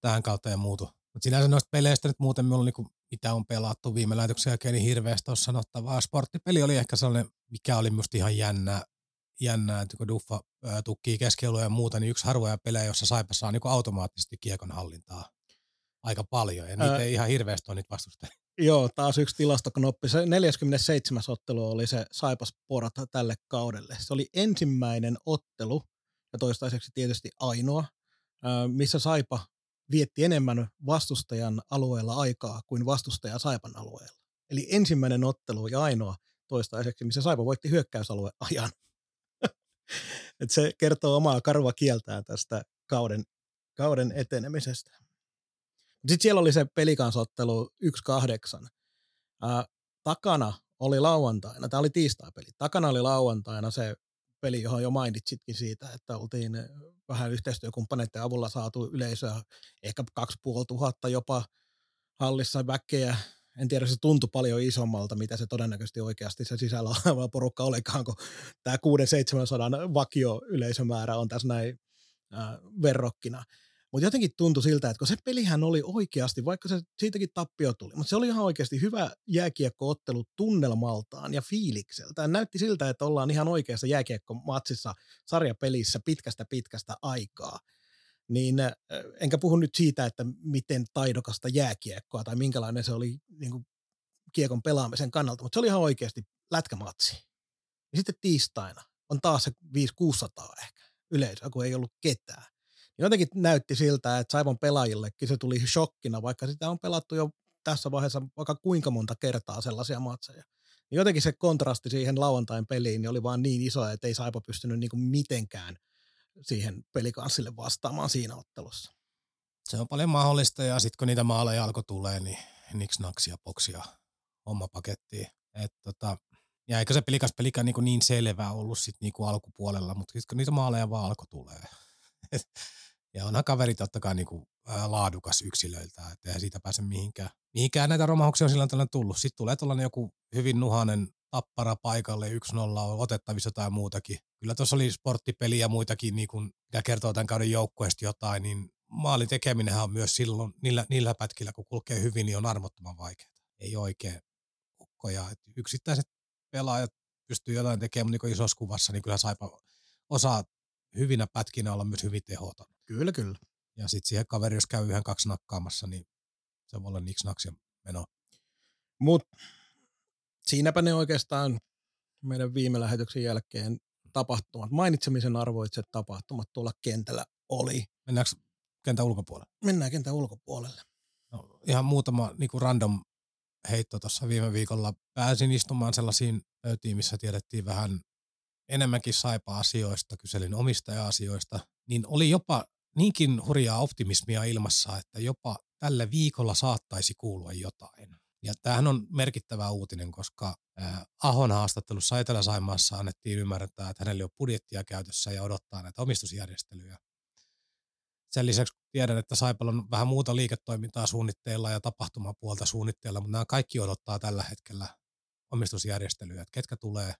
tähän kautta ja muutu. Mutta sinänsä noista peleistä nyt muuten minulla niinku, mitä on pelattu viime lähetyksen jälkeen, niin hirveästi on sanottavaa. Sporttipeli oli ehkä sellainen, mikä oli minusta ihan jännä, jännää, että kun Duffa ää, tukkii keskiolua ja muuta, niin yksi harvoja pelejä, jossa Saipa saa niin automaattisesti kiekon hallintaa aika paljon, ja niitä Ää... ei ihan hirveästi ole niitä vastustajia. Joo, taas yksi tilastoknoppi. Se 47. ottelu oli se Saipas Porat tälle kaudelle. Se oli ensimmäinen ottelu, ja toistaiseksi tietysti ainoa, missä Saipa vietti enemmän vastustajan alueella aikaa kuin vastustaja Saipan alueella. Eli ensimmäinen ottelu ja ainoa toistaiseksi, missä Saipa voitti hyökkäysalue ajan. Et se kertoo omaa karva kieltään tästä kauden, kauden etenemisestä. Sitten siellä oli se pelikansottelu 1-8. Ää, takana oli lauantaina, tämä oli tiistai-peli, takana oli lauantaina se peli, johon jo mainitsitkin siitä, että oltiin vähän yhteistyökumppaneiden avulla saatu yleisöä, ehkä 2500 jopa hallissa väkeä. En tiedä, se tuntui paljon isommalta, mitä se todennäköisesti oikeasti se sisällä oleva porukka olikaan, kun tämä 600-700 vakio yleisömäärä on tässä näin äh, verrokkina. Mutta jotenkin tuntui siltä, että kun se pelihän oli oikeasti, vaikka se siitäkin tappio tuli, mutta se oli ihan oikeasti hyvä jääkiekkoottelu tunnelmaltaan ja fiilikseltä. Näytti siltä, että ollaan ihan oikeassa jääkiekkomatsissa sarjapelissä pitkästä pitkästä aikaa. Niin enkä puhu nyt siitä, että miten taidokasta jääkiekkoa tai minkälainen se oli niin kuin kiekon pelaamisen kannalta, mutta se oli ihan oikeasti lätkämatsi. Ja sitten tiistaina on taas se 5-600 ehkä yleisöä, kun ei ollut ketään jotenkin näytti siltä, että Saivon pelaajillekin se tuli shokkina, vaikka sitä on pelattu jo tässä vaiheessa vaikka kuinka monta kertaa sellaisia matseja. Niin jotenkin se kontrasti siihen lauantain peliin niin oli vaan niin iso, että ei Saipa pystynyt niin mitenkään siihen pelikanssille vastaamaan siinä ottelussa. Se on paljon mahdollista ja sitten kun niitä maaleja alkoi tulee, niin niks naksia boksia homma pakettiin. Et tota, Ja eikä se pelikas pelikään niin, niin selvää ollut sit niin alkupuolella, mutta sitten kun niitä maaleja vaan alkoi tulee. ja onhan kaveri totta kai niin kuin, ää, laadukas yksilöiltä, että ei siitä pääse mihinkään. Mihinkään näitä romahduksia on silloin tällainen tullut. Sitten tulee tuollainen joku hyvin nuhanen tappara paikalle, 1-0 on otettavissa tai muutakin. Kyllä tuossa oli sporttipeli ja muitakin, niin kuin, mikä kertoo tämän kauden joukkueesta jotain, niin maalin tekeminenhän on myös silloin, niillä, niillä pätkillä, kun kulkee hyvin, niin on armottoman vaikeaa. Ei oikein ukkoja. Yksittäiset pelaajat pystyy jotain tekemään, mutta niin isossa kuvassa, niin kyllä saipa osaa hyvinä pätkinä olla myös hyvin tehoton. Kyllä, kyllä. Ja sitten siihen kaveri, jos käy yhden kaksi nakkaamassa, niin se voi olla niks naksia meno. Mutta siinäpä ne oikeastaan meidän viime lähetyksen jälkeen tapahtumat, mainitsemisen arvoitset tapahtumat tuolla kentällä oli. Mennäänkö kentän ulkopuolelle? Mennään kentän ulkopuolelle. No, ihan muutama niin kuin random heitto tuossa viime viikolla. Pääsin istumaan sellaisiin pöytiin, missä tiedettiin vähän enemmänkin saipa asioista, kyselin omistaja-asioista, niin oli jopa niinkin hurjaa optimismia ilmassa, että jopa tällä viikolla saattaisi kuulua jotain. Ja tämähän on merkittävä uutinen, koska Ahon haastattelussa Etelä-Saimaassa annettiin ymmärtää, että hänellä on budjettia käytössä ja odottaa näitä omistusjärjestelyjä. Sen lisäksi tiedän, että Saipalla on vähän muuta liiketoimintaa suunnitteilla ja tapahtumapuolta suunnitteilla, mutta nämä kaikki odottaa tällä hetkellä omistusjärjestelyjä, että ketkä tulee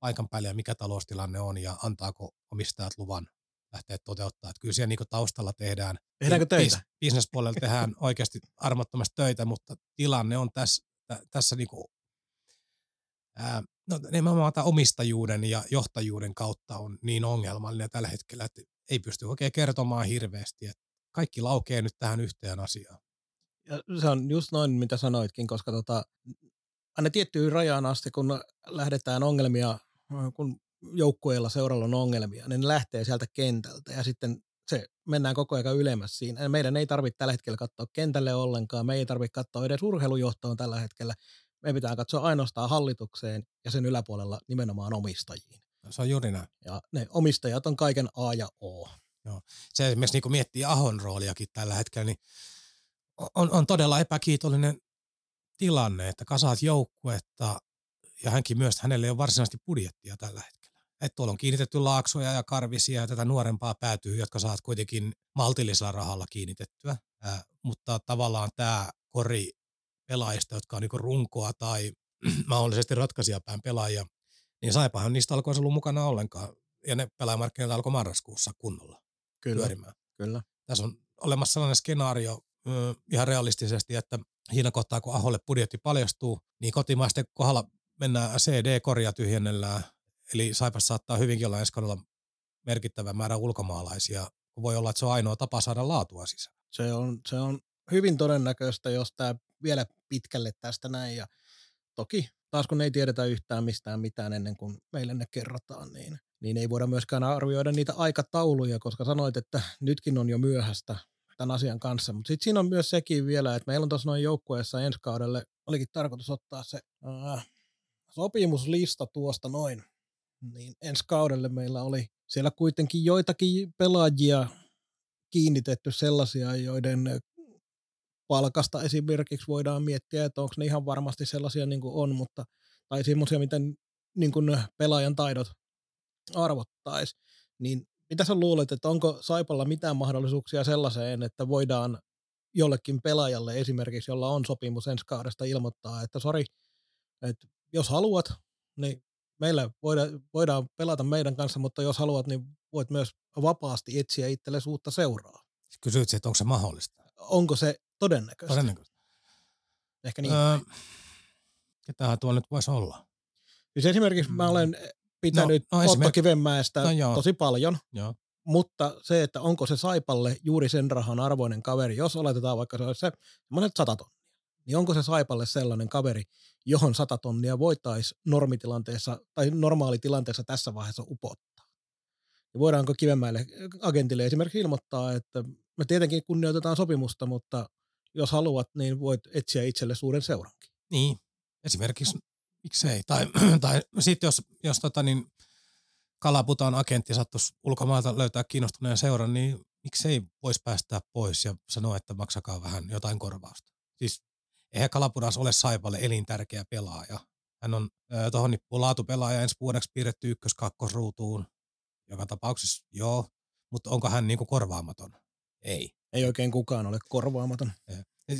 paikan päälle ja mikä taloustilanne on ja antaako omistajat luvan lähteä toteuttaa. Että kyllä siellä niin taustalla tehdään. Tehdäänkö töitä? Bisnespuolella tehdään oikeasti armottomasti töitä, mutta tilanne on tässä, tässä niin kuin, ää, no, nimenomaan tämä omistajuuden ja johtajuuden kautta on niin ongelmallinen tällä hetkellä, että ei pysty oikein kertomaan hirveästi. Että kaikki laukee nyt tähän yhteen asiaan. Ja se on just noin, mitä sanoitkin, koska tota, aina tiettyyn rajaan asti, kun lähdetään ongelmia, kun joukkueilla seuralla on ongelmia, niin ne lähtee sieltä kentältä ja sitten se mennään koko ajan ylemmäs siinä. Meidän ei tarvitse tällä hetkellä katsoa kentälle ollenkaan, me ei tarvitse katsoa edes urheilujohtoon tällä hetkellä. Me pitää katsoa ainoastaan hallitukseen ja sen yläpuolella nimenomaan omistajiin. Se on juuri näin. Ja ne omistajat on kaiken A ja O. Joo. Se esimerkiksi niin kun miettii Ahon rooliakin tällä hetkellä, niin on, on todella epäkiitollinen tilanne, että kasaat joukkuetta ja hänkin myös, hänelle ei ole varsinaisesti budjettia tällä hetkellä. Että tuolla on kiinnitetty laaksoja ja karvisia ja tätä nuorempaa päätyy, jotka saat kuitenkin maltillisella rahalla kiinnitettyä. Ää, mutta tavallaan tämä kori pelaajista, jotka on niinku runkoa tai mahdollisesti ratkaisijapään pelaajia, niin Saipahan niistä alkoi ollut mukana ollenkaan. Ja ne pelaajamarkkinat alkoi marraskuussa kunnolla Kyllä, pyörimään. kyllä. Tässä on olemassa sellainen skenaario ihan realistisesti, että siinä kohtaa, kun Aholle budjetti paljastuu, niin kotimaisten kohdalla mennään CD-korja tyhjennellään. Eli Saipas saattaa hyvinkin olla ensi kaudella merkittävä määrä ulkomaalaisia. Voi olla, että se on ainoa tapa saada laatua sisään. Se on, se on hyvin todennäköistä, jos tämä vielä pitkälle tästä näin. Ja toki taas kun ei tiedetä yhtään mistään mitään ennen kuin meille ne kerrotaan, niin, niin ei voida myöskään arvioida niitä aikatauluja, koska sanoit, että nytkin on jo myöhäistä tämän asian kanssa. Mutta sitten siinä on myös sekin vielä, että meillä on tuossa noin joukkueessa ensi kaudelle, olikin tarkoitus ottaa se äh, sopimuslista tuosta noin, niin ensi kaudelle meillä oli siellä kuitenkin joitakin pelaajia kiinnitetty sellaisia, joiden palkasta esimerkiksi voidaan miettiä, että onko ne ihan varmasti sellaisia niin kuin on, mutta, tai semmoisia, miten niin kuin pelaajan taidot arvottaisi, niin mitä sä luulet, että onko Saipalla mitään mahdollisuuksia sellaiseen, että voidaan jollekin pelaajalle esimerkiksi, jolla on sopimus ensi kaudesta ilmoittaa, että sori, että jos haluat, niin meillä voidaan, voidaan pelata meidän kanssa, mutta jos haluat, niin voit myös vapaasti etsiä itsellesi uutta seuraa. Kysyit, että onko se mahdollista? Onko se todennäköistä? Todennäköistä. Ehkä niin. Öö, ketähän tuo nyt voisi olla? Siis esimerkiksi mä olen pitänyt No, no, Otto Kivenmäestä No joo. tosi paljon, Joo. mutta se, että onko se Saipalle juuri sen rahan arvoinen kaveri, jos oletetaan vaikka se olisi se semmoinen sata tonnia, niin onko se Saipalle sellainen kaveri, johon sata tonnia voitaisiin normitilanteessa tai normaalitilanteessa tässä vaiheessa upottaa? Ja voidaanko Kivenmäelle agentille esimerkiksi ilmoittaa, että me tietenkin kunnioitetaan sopimusta, mutta jos haluat, niin voit etsiä itselle suuren seurankin. Niin, esimerkiksi miksei. Tai, tai sitten jos, jos tota niin, Kalaputaan agentti sattuisi ulkomailta löytää kiinnostuneen seuran, niin miksei voisi päästää pois ja sanoa, että maksakaa vähän jotain korvausta. Siis eihän Kalapudas ole Saipalle elintärkeä pelaaja. Hän on äh, tuohon nippuu laatupelaaja ensi vuodeksi piirretty ykkös-kakkosruutuun. Joka tapauksessa joo, mutta onko hän niinku korvaamaton? Ei. Ei oikein kukaan ole korvaamaton.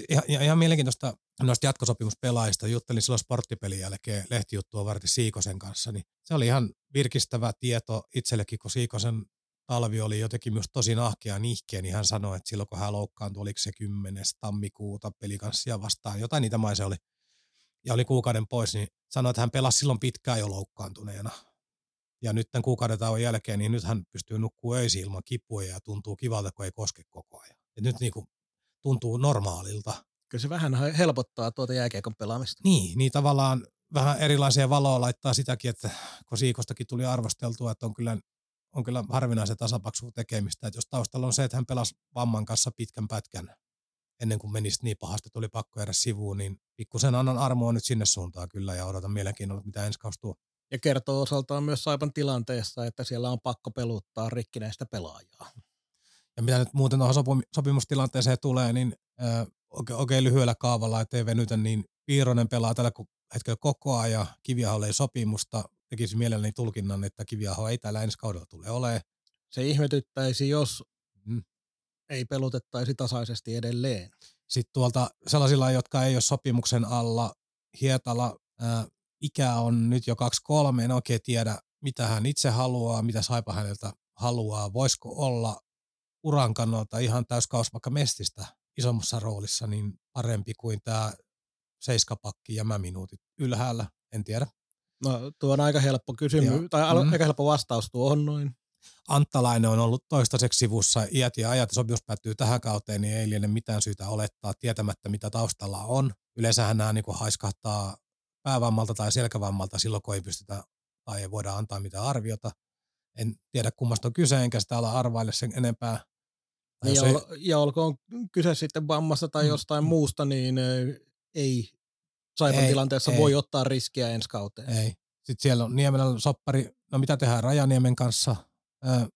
Ja, ja ihan mielenkiintoista noista jatkosopimuspelaajista. Juttelin silloin sporttipelin jälkeen lehtijuttua varten Siikosen kanssa, niin se oli ihan virkistävä tieto itsellekin, kun Siikosen talvi oli jotenkin myös tosi nahkea nihkeä, niin hän sanoi, että silloin kun hän loukkaantui, oliko se 10. tammikuuta pelikanssia vastaan, jotain niitä maise oli, ja oli kuukauden pois, niin sanoi, että hän pelasi silloin pitkään jo loukkaantuneena. Ja nyt tämän kuukauden tauon jälkeen, niin nyt hän pystyy nukkuu öisin ilman kipuja ja tuntuu kivalta, kun ei koske koko ajan. Ja nyt niin kuin tuntuu normaalilta. Kyllä se vähän helpottaa tuota jääkiekon pelaamista. Niin, niin tavallaan vähän erilaisia valoa laittaa sitäkin, että kun Siikostakin tuli arvosteltua, että on kyllä, on kyllä harvinaisen tasapaksu tekemistä. Että jos taustalla on se, että hän pelasi vamman kanssa pitkän pätkän ennen kuin menisi niin pahasti, tuli pakko jäädä sivuun, niin pikkusen annan armoa nyt sinne suuntaan kyllä ja odotan mielenkiinnolla, mitä ensi kausi tuo. Ja kertoo osaltaan myös Saipan tilanteessa, että siellä on pakko peluttaa rikkinäistä pelaajaa. Ja mitä nyt muuten tuohon sopimustilanteeseen tulee, niin äh, oikein, oikein lyhyellä kaavalla, ettei venytä, niin Piironen pelaa tällä hetkellä koko ajan. Kiviaholle ei sopimusta. Tekisi mielelläni tulkinnan, että Kiviaho ei täällä ensi kaudella tule olemaan. Se ihmetyttäisi, jos mm. ei pelutettaisi tasaisesti edelleen. Sitten tuolta sellaisilla, jotka ei ole sopimuksen alla, Hietala, ää, ikä on nyt jo 2-3, en oikein tiedä, mitä hän itse haluaa, mitä Saipa häneltä haluaa. Voisiko olla uran kannalta ihan täyskaus vaikka mestistä isommassa roolissa, niin parempi kuin tämä seiskapakki ja mä minuutit ylhäällä, en tiedä. No tuo on aika helppo kysymys, ja, tai mm. aika helppo vastaus tuohon noin. Anttalainen on ollut toistaiseksi sivussa iät ja ajat, sopimus päättyy tähän kauteen, niin ei liene mitään syytä olettaa tietämättä, mitä taustalla on. Yleensähän nämä niin haiskahtaa päävammalta tai selkävammalta silloin, kun ei pystytä tai ei voida antaa mitään arviota. En tiedä kummasta on kyse, enkä sitä ala arvaille sen enempää. Ja, ol, ja olkoon kyse sitten vammasta tai mm, jostain mm. muusta, niin ei Saipan ei, tilanteessa ei. voi ottaa riskiä ensi kauteen. Ei. Sitten siellä on Niemelän soppari, no mitä tehdään Rajaniemen kanssa? Ö,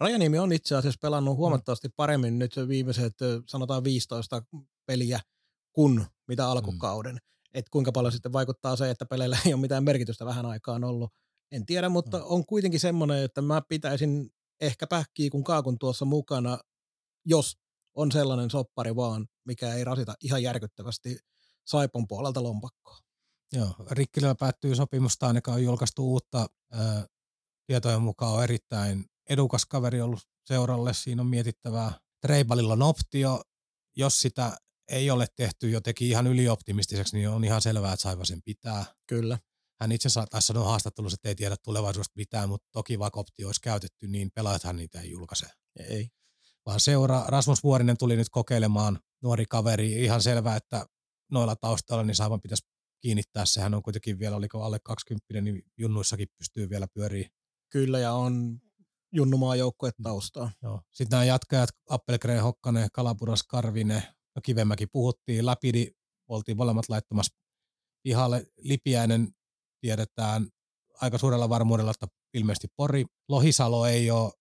Rajaniemi on itse asiassa pelannut huomattavasti paremmin nyt viimeiset sanotaan 15 peliä kuin mitä alkukauden. Mm. Et kuinka paljon sitten vaikuttaa se, että peleillä ei ole mitään merkitystä vähän aikaan ollut. En tiedä, mutta mm. on kuitenkin semmoinen, että mä pitäisin ehkä pähkiä kun kaakun tuossa mukana, jos on sellainen soppari vaan, mikä ei rasita ihan järkyttävästi Saipon puolelta lompakkoa. Joo, Rikkilöllä päättyy sopimusta, ainakaan on julkaistu uutta ää, tietojen mukaan on erittäin edukas kaveri ollut seuralle, siinä on mietittävää. Treibalilla on optio, jos sitä ei ole tehty jotenkin ihan ylioptimistiseksi, niin on ihan selvää, että Saiva sen pitää. Kyllä. Hän itse asiassa taisi sanoa haastattelussa, että ei tiedä tulevaisuudesta mitään, mutta toki vaikka optio olisi käytetty, niin pelaajathan niitä ei julkaise. Ei. Vaan seura, Rasmus Vuorinen tuli nyt kokeilemaan, nuori kaveri, ihan selvää, että noilla taustalla niin Saivan pitäisi kiinnittää. Sehän on kuitenkin vielä, oliko alle 20, niin junnuissakin pystyy vielä pyöriä. Kyllä, ja on junnumaa joukkue taustaa. Joo. Sitten nämä jatkajat, Appelgren, Hokkanen, Kalapuras, Karvinen, no Kivemäki puhuttiin, Läpidi, oltiin molemmat laittamassa pihalle. Lipiäinen tiedetään aika suurella varmuudella, että ilmeisesti Pori. Lohisalo ei ole,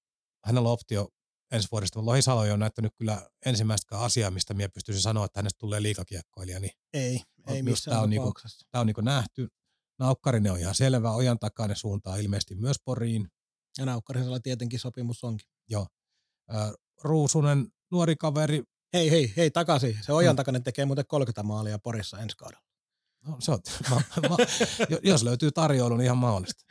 hänellä on optio ensi vuodesta, mutta Lohisalo ei ole näyttänyt kyllä ensimmäistäkään asiaa, mistä minä pystyisin sanoa, että hänestä tulee liikakiekkoilija. Niin ei, ei missään tämä on, niinku, tämä on niinku nähty. Naukkarinen on ihan selvä, ojan takainen suuntaa ilmeisesti myös Poriin. Ja Naukkarisella tietenkin sopimus onkin. Joo. Ruusunen, nuori kaveri. Hei, hei, hei, takaisin. Se ojan takainen tekee muuten 30 maalia Porissa ensi kaudella. No, se on, ma, ma, jos löytyy tarjoulu, niin ihan mahdollista.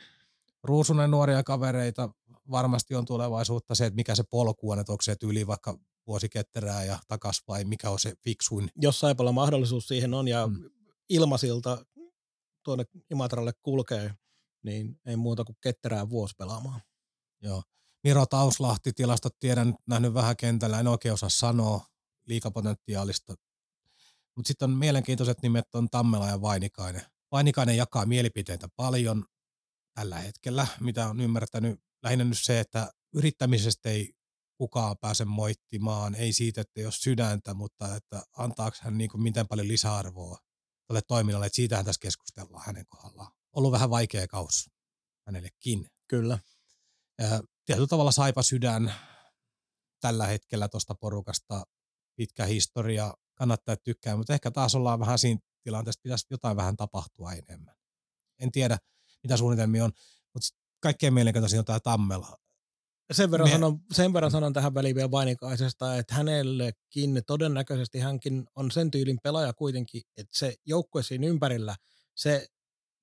Ruusunen nuoria kavereita, varmasti on tulevaisuutta se, että mikä se polku on, että onko se tyyli vaikka vuosi ketterää ja takas vai mikä on se fiksuin. Jos Saipalla mahdollisuus siihen on ja mm. ilmasilta tuonne Imatralle kulkee, niin ei muuta kuin ketterää vuosi pelaamaan. Joo. Miro Tauslahti, tilastot tiedän, nähnyt vähän kentällä, en oikein osaa sanoa liikapotentiaalista. Mutta sitten on mielenkiintoiset nimet on Tammela ja Vainikainen. Vainikainen jakaa mielipiteitä paljon tällä hetkellä, mitä on ymmärtänyt. Lähinnä nyt se, että yrittämisestä ei kukaan pääse moittimaan, ei siitä, että jos sydäntä, mutta että antaako hän niin kuin miten paljon lisäarvoa tälle toiminnalle, että siitähän tässä keskustellaan hänen kohdallaan. Ollut vähän vaikea kaus hänellekin. Kyllä. Ja tietyllä tavalla saipa sydän tällä hetkellä tuosta porukasta, pitkä historia, kannattaa tykkää, mutta ehkä taas ollaan vähän siinä tilanteessa, pitäisi jotain vähän tapahtua enemmän. en tiedä, mitä suunnitelmia on. Mutta kaikkein mielenkiintoisin on tämä Tammela. Sen verran, Me- sanon, sen verran sanon tähän väliin vielä Vainikaisesta, että hänellekin todennäköisesti hänkin on sen tyylin pelaaja kuitenkin, että se joukkue siinä ympärillä, se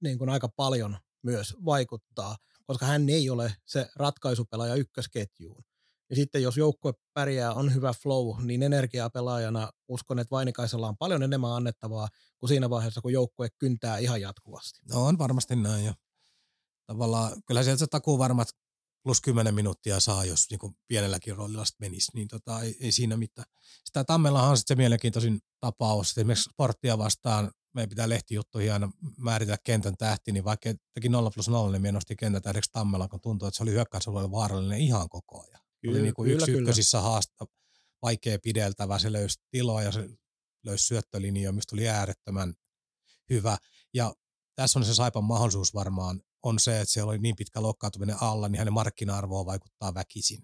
niin kuin aika paljon myös vaikuttaa, koska hän ei ole se ratkaisupelaaja ykkösketjuun. Ja sitten jos joukkue pärjää, on hyvä flow, niin energiapelaajana uskon, että Vainikaisella on paljon enemmän annettavaa kuin siinä vaiheessa, kun joukkue kyntää ihan jatkuvasti. No on varmasti näin ja tavallaan kyllä sieltä se takuu varmat plus 10 minuuttia saa, jos niin pienelläkin roolilla menisi, niin tota, ei, ei, siinä mitään. Sitä Tammellahan on sitten se mielenkiintoisin tapaus, että esimerkiksi sporttia vastaan meidän pitää lehtijuttuihin aina määritellä kentän tähti, niin vaikka teki 0 plus 0, niin nosti kentän tähdeksi Tammella, kun tuntuu, että se oli hyökkäysalueella vaarallinen ihan koko ajan. oli niin kuin yksi ykkösissä haasta, vaikea pideltävä, se löysi tiloa ja se löysi syöttölinjoja, mistä tuli äärettömän hyvä. Ja tässä on se Saipan mahdollisuus varmaan, on se, että siellä oli niin pitkä loukkaantuminen alla, niin hänen markkina-arvoon vaikuttaa väkisin.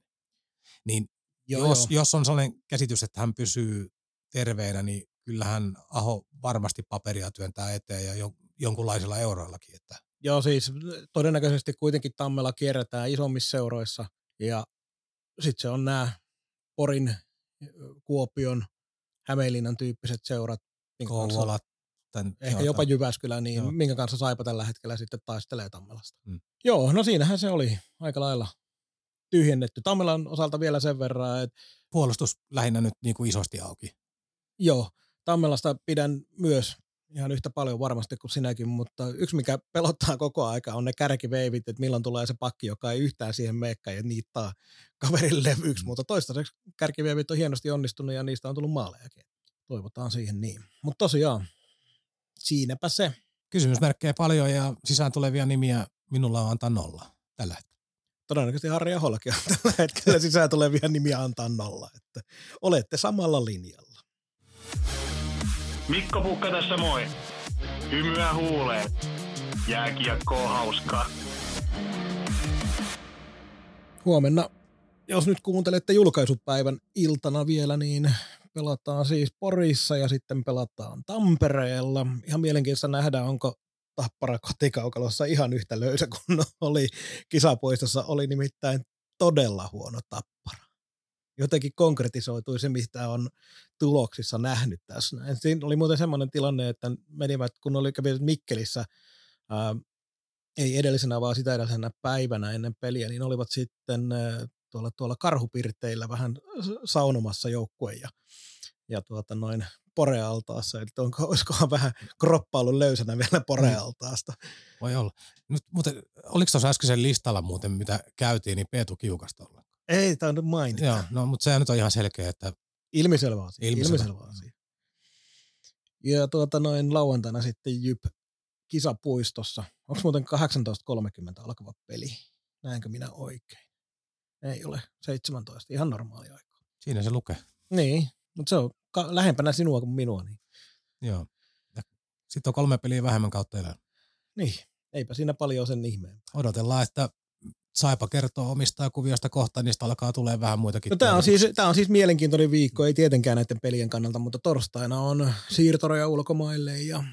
Niin Joo, jos, joo. jos on sellainen käsitys, että hän pysyy terveenä, niin kyllähän Aho varmasti paperia työntää eteen ja jo, jonkunlaisilla euroillakin. Että Joo, siis todennäköisesti kuitenkin Tammella kierretään isommissa seuroissa ja sitten se on nämä Porin, Kuopion, Hämeenlinnan tyyppiset seurat, minkä kanssa, Kouvola, tämän, ehkä joo, jopa tämän- Jyväskylä, niin Joo. minkä kanssa Saipa tällä hetkellä sitten taistelee Tammelasta. Mm. Joo, no siinähän se oli aika lailla tyhjennetty. Tammelan osalta vielä sen verran, että puolustus lähinnä nyt niin kuin isosti auki. Joo, Tammelasta pidän myös ihan yhtä paljon varmasti kuin sinäkin, mutta yksi mikä pelottaa koko aika on ne kärkiveivit, että milloin tulee se pakki, joka ei yhtään siihen meekään ja niittaa kaverin levyksi, Mm. mutta toistaiseksi kärkiveivit on hienosti onnistunut ja niistä on tullut maalejakin. Toivotaan siihen niin. Mutta tosiaan, siinäpä se. Kysymysmerkkejä paljon ja sisään tulevia nimiä minulla on antaa nolla tällä hetkellä. Todennäköisesti Harri Ahollakin on tällä hetkellä sisään tulevia nimiä antaa nolla, että olette samalla linjalla. Mikko Pukka tässä moi. Hymyä huuleen. Jääkiekko on hauskaa. huomenna, jos nyt kuuntelette julkaisupäivän iltana vielä, niin pelataan siis Porissa ja sitten pelataan Tampereella. Ihan mielenkiintoista nähdä, onko Tappara kotikaukalossa ihan yhtä löysä kuin oli kisapoistossa. Oli nimittäin todella huono Tappara. Jotenkin konkretisoitui se, mitä on tuloksissa nähnyt tässä. Siinä oli muuten semmoinen tilanne, että menivät, kun oli kävivät Mikkelissä ää, ei edellisenä, vaan sitä edellisenä päivänä ennen peliä, niin olivat sitten tuolla, tuolla karhupirteillä vähän saunomassa joukkueen ja, ja tuota noin porealtaassa, että onko, olisikohan vähän kroppa ollut löysänä vielä porealtaasta. Voi olla. Nyt, muuten, oliko tuossa äskeisen listalla muuten, mitä käytiin, niin Peetu Kiukasta olla? Ei tainnut mainita. Joo, no mutta se nyt on ihan selkeä, että Ilmiselvä asia. Ilmiselvä. Ilmiselvä asia. Ja tuota noin lauantaina sitten Jyp kisapuistossa. Onko muuten 18.30 alkava peli? Näenkö minä oikein? Ei ole. 17. Ihan normaali aika. siinä se lukee. Niin, mutta se on ka- lähempänä sinua kuin minua. Niin. Joo. Ja Sitten on kolme peliä vähemmän kautta elää. niin, eipä siinä paljon sen ihmeen. Odotellaan, että Saipa kertoo omista kuviosta kohta, niistä alkaa tulee vähän muitakin. No, tämä, on siis, tämä on siis mielenkiintoinen viikko, ei tietenkään näiden pelien kannalta, mutta torstaina on siirtoja ulkomaille ja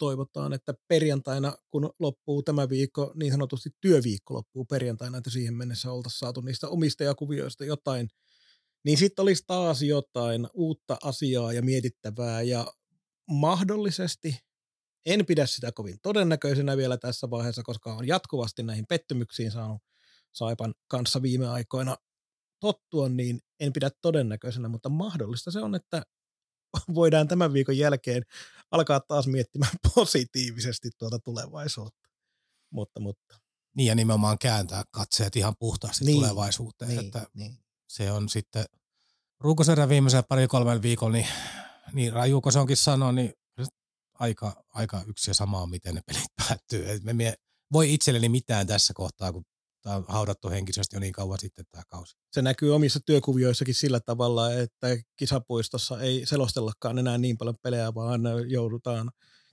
toivotaan, että perjantaina, kun loppuu tämä viikko, niin sanotusti työviikko loppuu perjantaina, että siihen mennessä oltaisiin saatu niistä omistajakuvioista jotain, niin sitten olisi taas jotain uutta asiaa ja mietittävää. Ja mahdollisesti en pidä sitä kovin todennäköisenä vielä tässä vaiheessa, koska on jatkuvasti näihin pettymyksiin saanut Saipan kanssa viime aikoina tottua, niin en pidä todennäköisenä, mutta mahdollista se on, että voidaan tämän viikon jälkeen alkaa taas miettimään positiivisesti tuota tulevaisuutta. Mutta, mutta. Niin ja nimenomaan kääntää katseet ihan puhtaasti Niin, tulevaisuuteen. Niin, että niin. se on sitten ruukoserän viimeisen pari kolmen viikon, niin, niin rajuuko se onkin sanoa, niin aika, aika yksi ja sama on, miten ne pelit päättyy. Et me, me voi itselleni mitään tässä kohtaa, kun tämä on haudattu henkisesti jo niin kauan sitten tämä kausi. Se näkyy omissa työkuvioissakin sillä tavalla, että kisapuistossa ei selostellakaan enää niin paljon pelejä, vaan joudutaan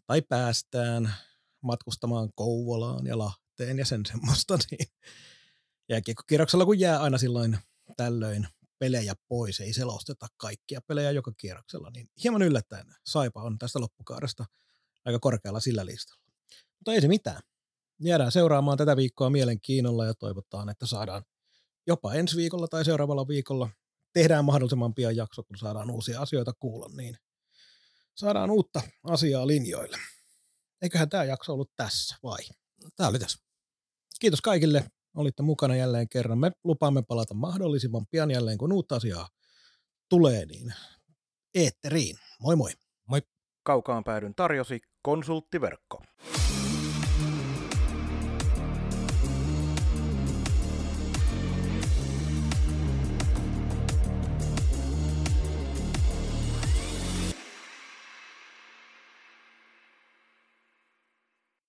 tai päästään matkustamaan Kouvolaan ja Lahteen ja sen semmoista. Niin jääkiekkokierroksella kun jää aina silloin tällöin pelejä pois, ei selosteta kaikkia pelejä joka kierroksella, niin hieman yllättäen Saipa on tästä loppukaudesta aika korkealla sillä listalla. Mutta ei se mitään. Jäädään seuraamaan tätä viikkoa mielenkiinnolla ja toivotaan, että saadaan jopa ensi viikolla tai seuraavalla viikolla tehdään mahdollisimman pian jakso, kun saadaan uusia asioita kuulla, niin saadaan uutta asiaa linjoille. Eiköhän tämä jakso ollut tässä, vai? Tämä oli tässä. Kiitos kaikille, olitte mukana jälleen kerran. Me lupaamme palata mahdollisimman pian jälleen, kun uutta asiaa tulee, niin eetteriin. Moi moi. Kaukaan päädyn tarjosi konsulttiverkko.